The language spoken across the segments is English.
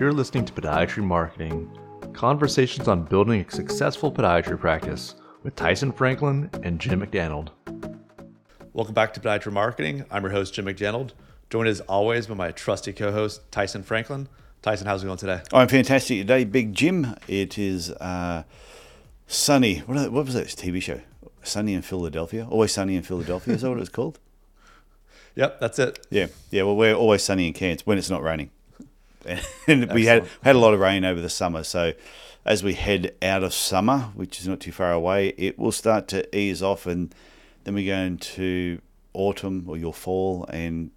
You're listening to Podiatry Marketing Conversations on Building a Successful Podiatry Practice with Tyson Franklin and Jim McDannald. Welcome back to Podiatry Marketing. I'm your host, Jim McDannald, joined as always by my trusty co host, Tyson Franklin. Tyson, how's it going today? I'm fantastic today, Big Jim. It is uh, sunny. What, what was that TV show? Sunny in Philadelphia? Always Sunny in Philadelphia? Is that what it's called? Yep, that's it. Yeah, yeah. Well, we're always sunny in Cairns when it's not raining. and we had had a lot of rain over the summer. So as we head out of summer, which is not too far away, it will start to ease off, and then we go into autumn or your fall, and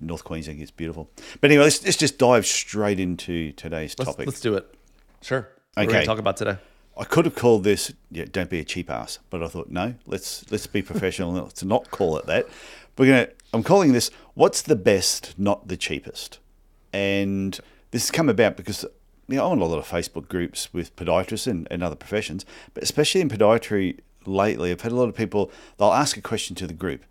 North Queensland gets beautiful. But anyway, let's, let's just dive straight into today's let's, topic. Let's do it. Sure. What okay. Talk about today. I could have called this yeah, "Don't be a cheap ass," but I thought no, let's let's be professional and let's not call it that. We're gonna. I'm calling this "What's the best, not the cheapest." And this has come about because you know, I'm a lot of Facebook groups with podiatrists and, and other professions, but especially in podiatry lately, I've had a lot of people, they'll ask a question to the group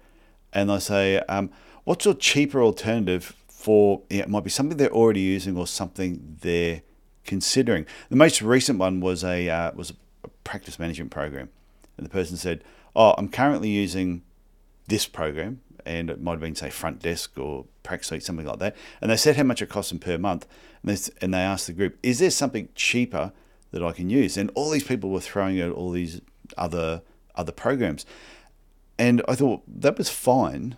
and they'll say, um, What's your cheaper alternative for, you know, it might be something they're already using or something they're considering? The most recent one was a, uh, was a practice management program. And the person said, Oh, I'm currently using this program and it might have been say front desk or practice suite, something like that. And they said how much it costs them per month, and they, and they asked the group, "Is there something cheaper that I can use?" And all these people were throwing out all these other other programs, and I thought that was fine,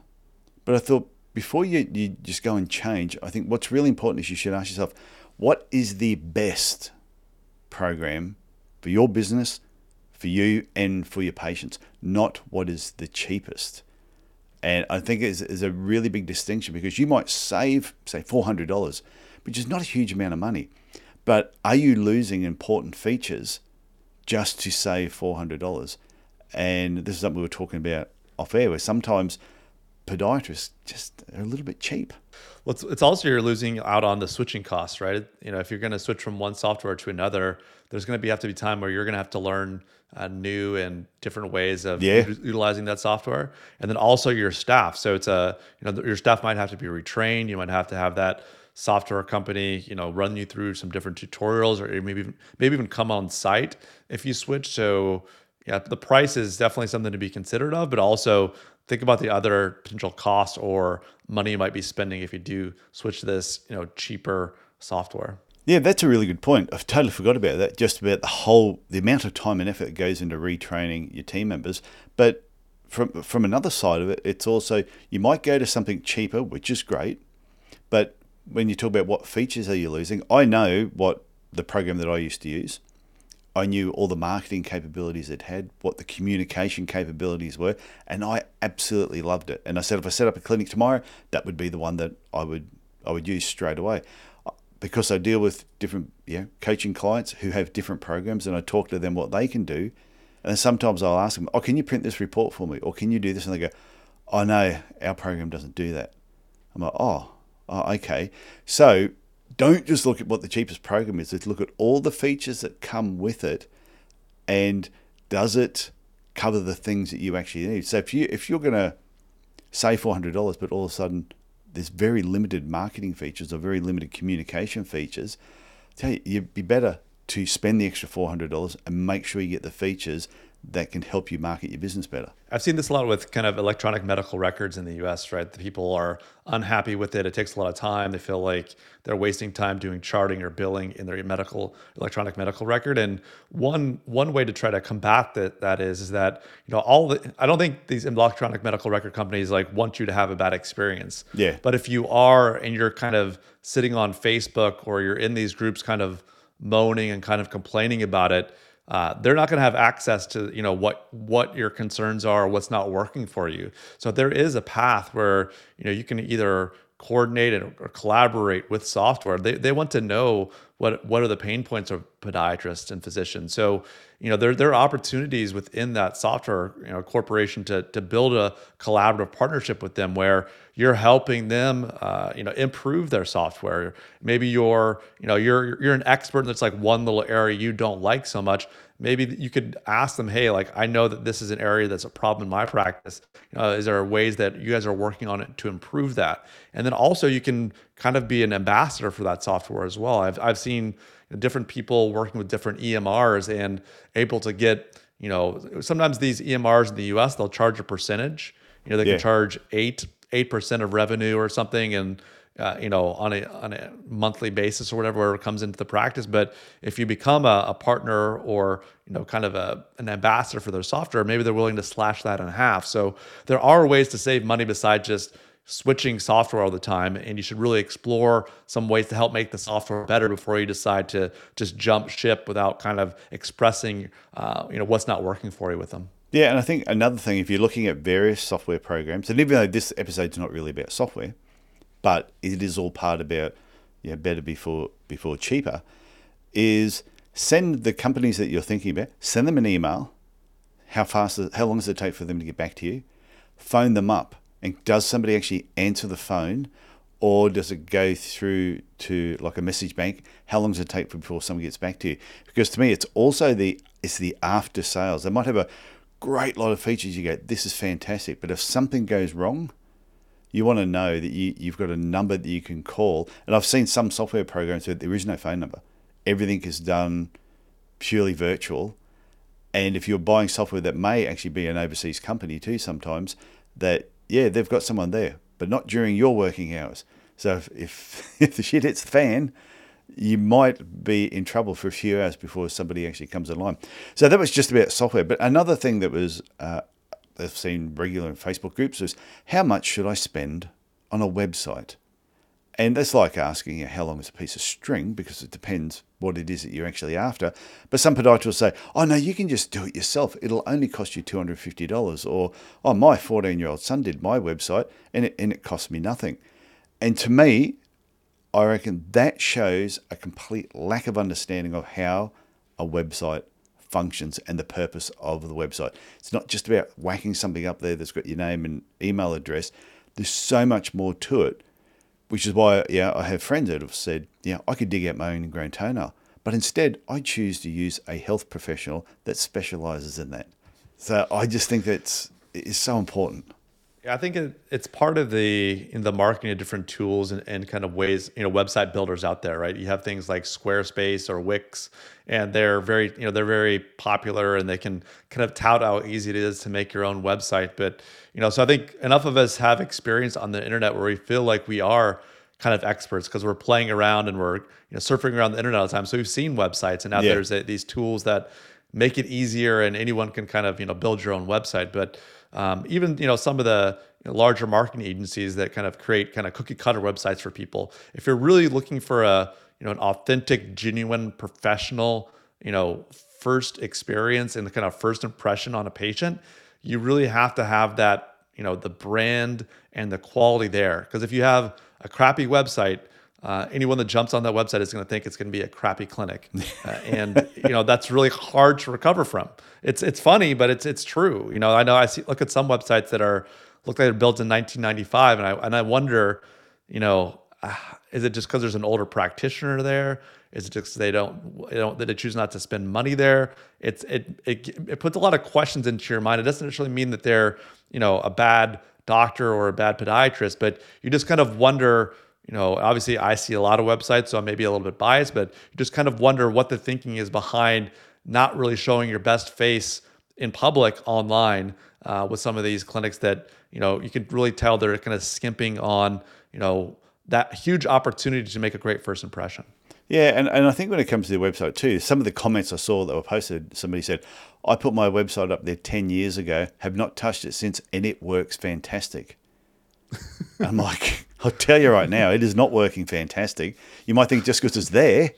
but I thought before you you just go and change, I think what's really important is you should ask yourself, what is the best program for your business, for you, and for your patients, not what is the cheapest and I think is is a really big distinction because you might save, say, four hundred dollars, which is not a huge amount of money. But are you losing important features just to save four hundred dollars? And this is something we were talking about off air, where sometimes podiatrists just are a little bit cheap. Well, it's, it's also you're losing out on the switching costs, right? You know, if you're going to switch from one software to another, there's going to be have to be time where you're going to have to learn uh, new and different ways of yeah. utilizing that software, and then also your staff. So it's a you know your staff might have to be retrained. You might have to have that software company you know run you through some different tutorials, or maybe even, maybe even come on site if you switch. So yeah, the price is definitely something to be considered of, but also think about the other potential costs or money you might be spending if you do switch to this you know cheaper software. Yeah, that's a really good point. I've totally forgot about that. Just about the whole the amount of time and effort that goes into retraining your team members. But from from another side of it, it's also you might go to something cheaper, which is great. But when you talk about what features are you losing, I know what the program that I used to use. I knew all the marketing capabilities it had, what the communication capabilities were, and I absolutely loved it. And I said if I set up a clinic tomorrow, that would be the one that I would I would use straight away uh, because I deal with different yeah, coaching clients who have different programs and I talk to them what they can do. And sometimes I'll ask them, Oh, can you print this report for me? Or can you do this? And they go, Oh, no, our program doesn't do that. I'm like, Oh, oh okay. So don't just look at what the cheapest program is, look at all the features that come with it and does it cover the things that you actually need. So if you if you're gonna say four hundred dollars but all of a sudden there's very limited marketing features or very limited communication features, tell you, you'd be better to spend the extra $400 and make sure you get the features that can help you market your business better. I've seen this a lot with kind of electronic medical records in the US, right? The people are unhappy with it. It takes a lot of time. They feel like they're wasting time doing charting or billing in their medical electronic medical record. And one one way to try to combat that that is is that, you know, all the I don't think these electronic medical record companies like want you to have a bad experience. Yeah. But if you are and you're kind of sitting on Facebook or you're in these groups kind of moaning and kind of complaining about it, uh, they're not going to have access to you know what what your concerns are, what's not working for you. So there is a path where you know you can either coordinate or, or collaborate with software. They they want to know what what are the pain points of podiatrists and physicians. So you know there there are opportunities within that software you know corporation to to build a collaborative partnership with them where you're helping them uh, you know improve their software. Maybe you're you know you're you're an expert in that's like one little area you don't like so much maybe you could ask them, hey, like I know that this is an area that's a problem in my practice. Uh, is there ways that you guys are working on it to improve that? And then also you can kind of be an ambassador for that software as well. I've I've seen different people working with different EMRs and able to get you know sometimes these EMRs in the U.S. they'll charge a percentage. You know they Yeah. can charge eight eight percent of revenue or something, and uh, you know on a on a monthly basis or whatever comes into the practice. But if you become a, a partner or you know kind of a an ambassador for their software, maybe they're willing to slash that in half. So there are ways to save money besides just switching software all the time and you should really explore some ways to help make the software better before you decide to just jump ship without kind of expressing uh, you know what's not working for you with them Yeah, and I think another thing, if you're looking at various software programs, and even though this episode's not really about software, but it is all part about yeah, better before before cheaper, is send the companies that you're thinking about, send them an email. How fast? How long does it take for them to get back to you? Phone them up, and does somebody actually answer the phone, or does it go through to like a message bank? How long does it take before someone gets back to you? Because to me, it's also the it's the after sales. They might have a great lot of features. You get. this is fantastic, but if something goes wrong, you want to know that you, you've got a number that you can call. And I've seen some software programs where there is no phone number. Everything is done purely virtual. And if you're buying software that may actually be an overseas company too, sometimes that yeah they've got someone there, but not during your working hours. So if if, if the shit hits the fan, you might be in trouble for a few hours before somebody actually comes online. So that was just about software. But another thing that was uh, I've seen regular in Facebook groups is how much should I spend on a website? And that's like asking you how long is a piece of string because it depends what it is that you're actually after. But some podiatrists will say, oh, no, you can just do it yourself. It'll only cost you $250. Or, oh, my 14 year old son did my website and it, and it cost me nothing. And to me, I reckon that shows a complete lack of understanding of how a website functions and the purpose of the website. It's not just about whacking something up there that's got your name and email address. There's so much more to it, which is why yeah, I have friends that have said, yeah, I could dig out my own ingrown toenail, but instead I choose to use a health professional that specializes in that. So I just think that's it's so important. Yeah, I think it, it's part of the in the marketing of different tools and, and kind of ways, you know, website builders out there, right? You have things like Squarespace or Wix, and they're very, you know, they're very popular and they can kind of tout how easy it is to make your own website. But, you know, so I think enough of us have experience on the internet where we feel like we are kind of experts because we're playing around and we're, you know, surfing around the internet all the time. So we've seen websites and now Yeah. there's a, these tools that make it easier and anyone can kind of, you know, build your own website. But um, even you know some of the larger marketing agencies that kind of create kind of cookie cutter websites for people. If you're really looking for a you know an authentic, genuine, professional, you know first experience and the kind of first impression on a patient, you really have to have that you know the brand and the quality there. Because if you have a crappy website, uh, anyone that jumps on that website is going to think it's going to be a crappy clinic, uh, and you know that's really hard to recover from. It's it's funny, but it's it's true. You know, I know I see look at some websites that are look like they're built in 1995, and I and I wonder, you know, ah, is it just because there's an older practitioner there? Is it just they don't they don't that they choose not to spend money there? It's it it it puts a lot of questions into your mind. It doesn't necessarily mean that they're you know a bad doctor or a bad podiatrist, but you just kind of wonder you know, obviously I see a lot of websites, so I may be a little bit biased, but you just kind of wonder what the thinking is behind not really showing your best face in public online uh, with some of these clinics that, you know, you can really tell they're kind of skimping on, you know, that huge opportunity to make a great first impression. Yeah, and, and I think when it comes to the website too, some of the comments I saw that were posted, somebody said, I put my website up there 10 years ago, have not touched it since, and it works fantastic. I'm like, I'll tell you right now, it is not working fantastic. You might think just because it's there,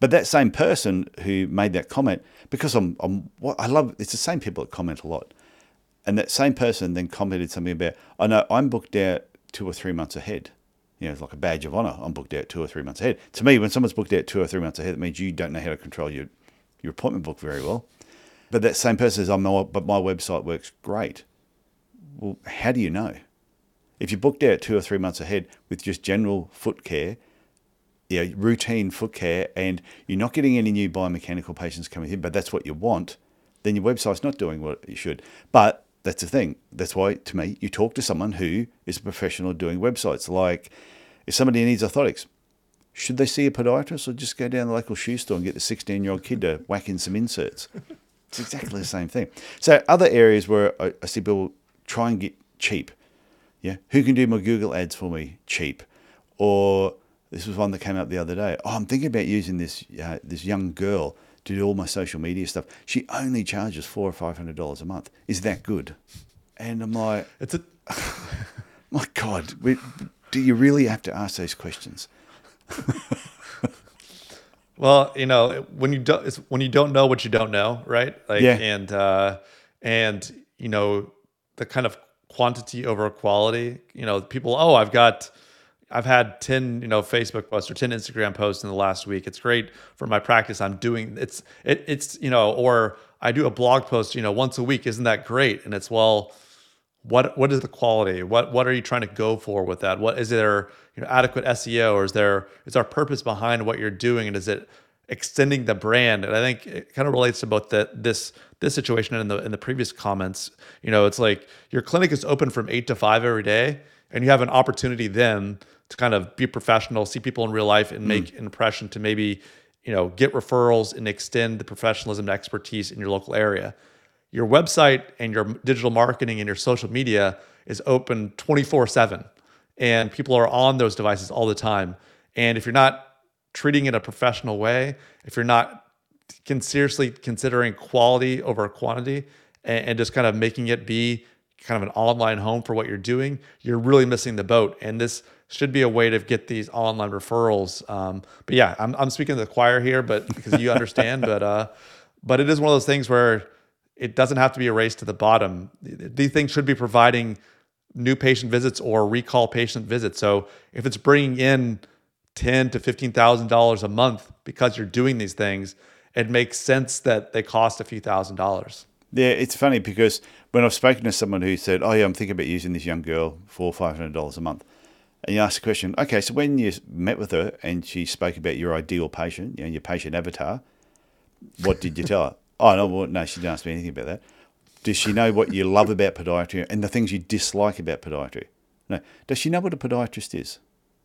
but that same person who made that comment, because I'm, I'm I love, it's the same people that comment a lot. And that same person then commented something about, I know I'm booked out two or three months ahead. You know, it's like a badge of honor. I'm booked out two or three months ahead. To me, when someone's booked out two or three months ahead, it means you don't know how to control your, your appointment book very well. But that same person says, oh, I'm not, but my website works great. Well, how do you know? If you're booked out two or three months ahead with just general foot care, you know, routine foot care, and you're not getting any new biomechanical patients coming in, but that's what you want, then your website's not doing what you should. But that's the thing. That's why, to me, you talk to someone who is a professional doing websites, like if somebody needs orthotics, should they see a podiatrist or just go down the local shoe store and get the 16 year old kid to whack in some inserts? It's exactly the same thing. So, other areas where I see people try and get cheap. Yeah. Who can do my Google ads for me cheap? Or this was one that came up the other day. Oh, I'm thinking about using this uh, this young girl to do all my social media stuff. She only charges four or five hundred dollars a month. Is that good? And I'm like, It's a my God, we, do you really have to ask those questions? Well, you know, when you don't it's when you don't know what you don't know, right? Like Yeah. and uh and you know, the kind of quantity over quality, you know, people, oh, I've got I've had 10, you know, Facebook posts or 10 Instagram posts in the last week. It's great for my practice. I'm doing it's it, it's, you know, or I do a blog post, you know, once a week. Isn't that great? And it's well, what what is the quality? What what are you trying to go for with that? What is there you know adequate SEO or is there is our purpose behind what you're doing and is it extending the brand? And I think it kind of relates to both the, this this situation and in the in the previous comments. You know, it's like your clinic is open from eight to five every day, and you have an opportunity then to kind of be professional, see people in real life, and hmm. make an impression to maybe you know get referrals and extend the professionalism and expertise in your local area your website and your digital marketing and your social media is open 24 7 and people are on those devices all the time and if you're not treating it a professional way if you're not can seriously considering quality over quantity and, and just kind of making it be kind of an online home for what you're doing you're really missing the boat and this should be a way to get these online referrals um, but yeah I'm, I'm speaking to the choir here but because you understand but uh but it is one of those things where it doesn't have to be a race to the bottom. These things should be providing new patient visits or recall patient visits. So if it's bringing in ten to fifteen thousand dollars a month because you're doing these things, it makes sense that they cost a few thousand dollars. Yeah, it's funny because when I've spoken to someone who said, "Oh yeah, I'm thinking about using this young girl for five hundred dollars a month," and you ask the question, "Okay, so when you met with her and she spoke about your ideal patient, you know, your patient avatar, what did you tell her?" oh no, well, no, she didn't ask me anything about that. Does she know what you love about podiatry and the things you dislike about podiatry? No. Does she know what a podiatrist is?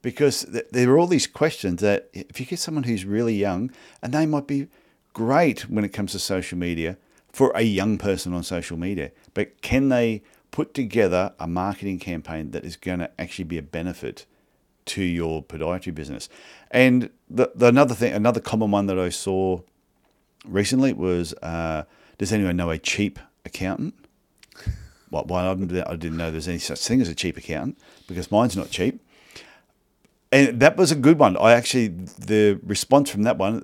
Because th- there are all these questions that if you get someone who's really young, and they might be great when it comes to social media for a young person on social media, but can they put together a marketing campaign that is going to actually be a benefit to your podiatry business? And the, the another thing, another common one that I saw recently was uh, does anyone know a cheap accountant? Well, well, I didn't I didn't know there's any such thing as a cheap accountant because mine's not cheap. And that was a good one. I actually, the response from that one,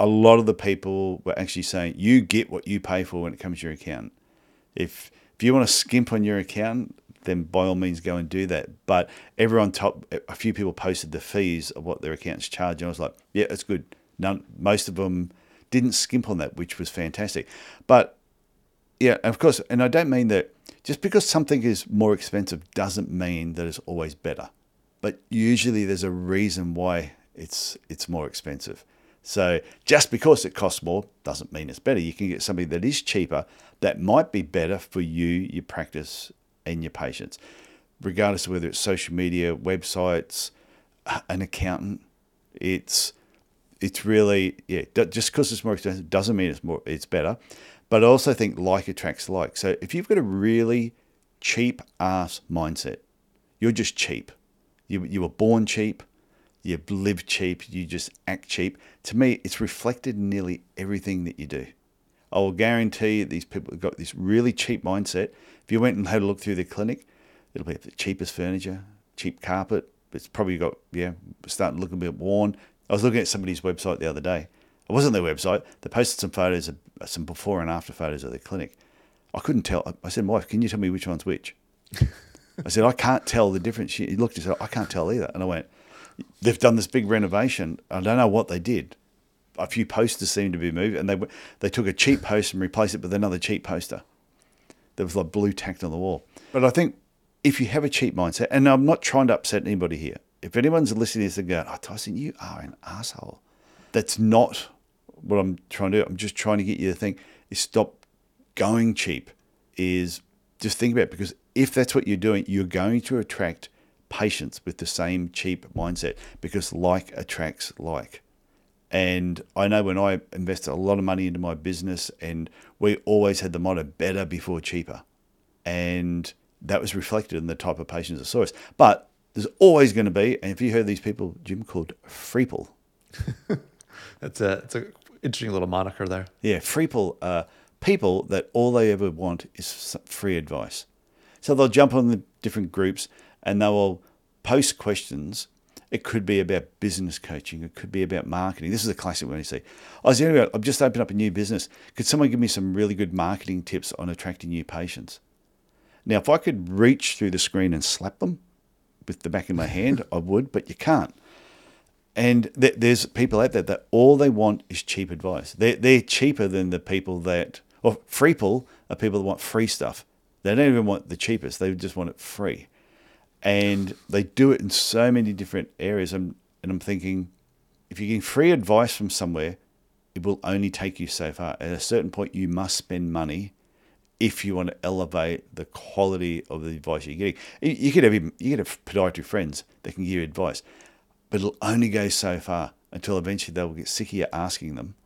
a lot of the people were actually saying, you get what you pay for when it comes to your account. If, if you want to skimp on your account, then by all means go and do that. But everyone, top, a few people posted the fees of what their accounts charge. And I was like, yeah, it's good. None, most of them didn't skimp on that, which was fantastic. But yeah, of course, and I don't mean that just because something is more expensive doesn't mean that it's always better. But usually there's a reason why it's it's more expensive. So just because it costs more doesn't mean it's better. You can get something that is cheaper that might be better for you, your practice, and your patients, regardless of whether it's social media, websites, an accountant. It's it's really yeah. Just because it's more expensive doesn't mean it's more it's better. But I also think like attracts like. So if you've got a really cheap ass mindset, you're just cheap. You you were born cheap. You live cheap. You just act cheap. To me, it's reflected in nearly everything that you do. I will guarantee you, these people have got this really cheap mindset. If you went and had a look through their clinic, it'll be the cheapest furniture, cheap carpet. It's probably got yeah, starting to look a bit worn. I was looking at somebody's website the other day. It wasn't their website. They posted some photos of some before and after photos of their clinic. I couldn't tell. I said, "Wife, can you tell me which one's which?" I said, "I can't tell the difference." She looked and said, "I can't tell either." And I went, "They've done this big renovation. I don't know what they did. A few posters seemed to be moved, and they they took a cheap poster and replaced it with another cheap poster. There was like blue tacked on the wall. But I think if you have a cheap mindset, and I'm not trying to upset anybody here, if anyone's listening to this and going, "Oh, Tyson, you are an asshole," that's not what I'm trying to do. I'm just trying to get you to think is stop going cheap. Is just think about it because if that's what you're doing, you're going to attract patients with the same cheap mindset because like attracts like. And I know when I invested a lot of money into my business, and we always had the motto better before cheaper. And that was reflected in the type of patients that saw us. But there's always going to be, and if you heard these people, Jim called Freeple. That's a it's a interesting little moniker there. Yeah, Freeple are people that all they ever want is free advice. So they'll jump on the different groups and they will post questions. It could be about business coaching. It could be about marketing. This is a classic one you see. I was anyway, I've just opened up a new business. Could someone give me some really good marketing tips on attracting new patients? Now, if I could reach through the screen and slap them with the back of my hand, I would, but you can't. And th- there's people out there that all they want is cheap advice. They're, they're cheaper than the people that, or free people are people that want free stuff. They don't even want the cheapest, they just want it free. And they do it in so many different areas. And, and I'm thinking, if you're getting free advice from somewhere, it will only take you so far. At a certain point, you must spend money if you want to elevate the quality of the advice you're getting. You- could have even- you could have podiatry friends that can give you advice, but it'll only go so far until eventually they'll get sick of you asking them,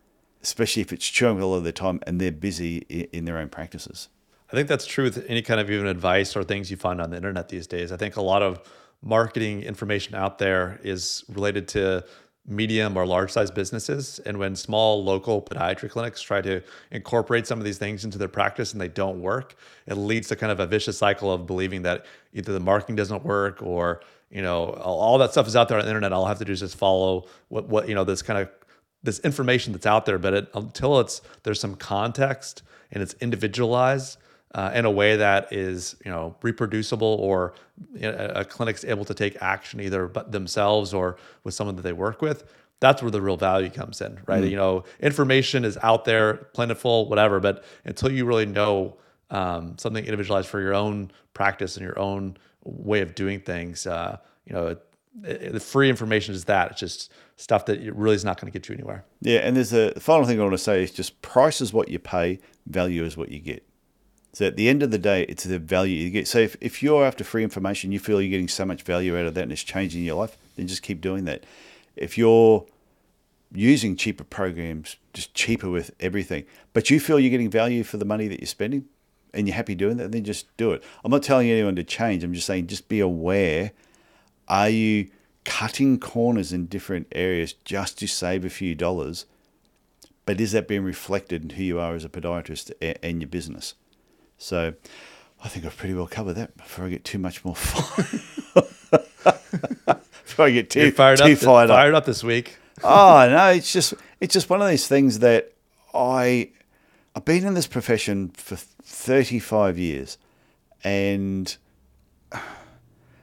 especially if it's chewing a lot of their time and they're busy in their own practices. I think that's true with any kind of even advice or things you find on the internet these days. I think a lot of marketing information out there is related to medium or large size businesses. And when small local podiatry clinics try to incorporate some of these things into their practice and they don't work, it leads to kind of a vicious cycle of believing that either the marketing doesn't work or, you know, all that stuff is out there on the internet. All I have to do is just follow what, what you know, this kind of this information that's out there, but it, until it's there's some context and it's individualized uh, in a way that is you know reproducible or you know, a, clinic's able to take action either but themselves or with someone that they work with. That's where the real value comes in, right? You know, information is out there, plentiful, whatever, but until you really know um, something individualized for your own practice and your own way of doing things, uh, you know, the free information is that. It's just stuff that really is not going to get you anywhere. Yeah, and there's a the final thing I want to say is just price is what you pay, value is what you get. So at the end of the day, it's the value you get. So if, if you're after free information, you feel you're getting so much value out of that and it's changing your life, then just keep doing that. If you're using cheaper programs, just cheaper with everything, but you feel you're getting value for the money that you're spending and you're happy doing that, then just do it. I'm not telling anyone to change. I'm just saying just be aware. Are you cutting corners in different areas just to save a few dollars? But is that being reflected in who you are as a podiatrist and your business? So I think I've pretty well covered that before I get too much more fired. before I get too, You're fired too up. fired up fired up this week. oh no, it's just it's just one of these things that I I've been in this profession for 35 years and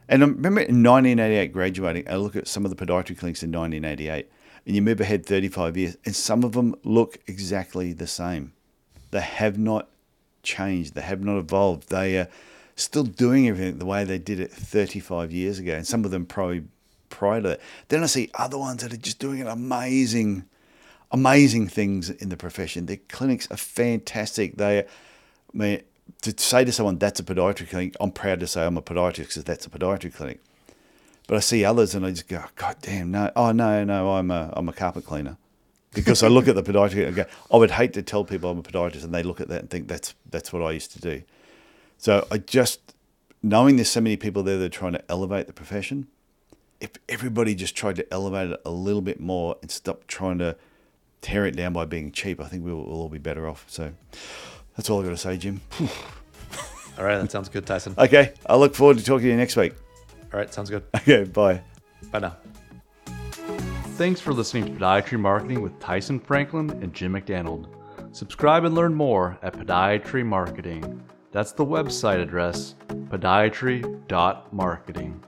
and I remember in 1988 graduating I look at some of the podiatry clinics in 1988 and you move ahead 35 years and some of them look exactly the same they have not changed they have not evolved they are still doing everything the way they did it 35 years ago and some of them probably prior to that then I see other ones that are just doing amazing amazing things in the profession. Their clinics are fantastic. They, I mean, to say to someone that's a podiatry clinic, I'm proud to say I'm a podiatrist because that's a podiatry clinic. But I see others and I just go, God damn, no, oh no, no, I'm a I'm a carpet cleaner. Because I look at the podiatry and go, I would hate to tell people I'm a podiatrist and they look at that and think that's that's what I used to do. So I just knowing there's so many people there that are trying to elevate the profession, if everybody just tried to elevate it a little bit more and stop trying to tear it down by being cheap, I think we'll, we'll all be better off. So that's all I've got to say, Jim. All right, that sounds good, Tyson. Okay, I look forward to talking to you next week. All right, sounds good. Okay, bye. Bye now. Thanks for listening to Podiatry Marketing with Tyson Franklin and Jim McDannald. Subscribe and learn more at Podiatry Marketing. That's the website address, podiatry.marketing.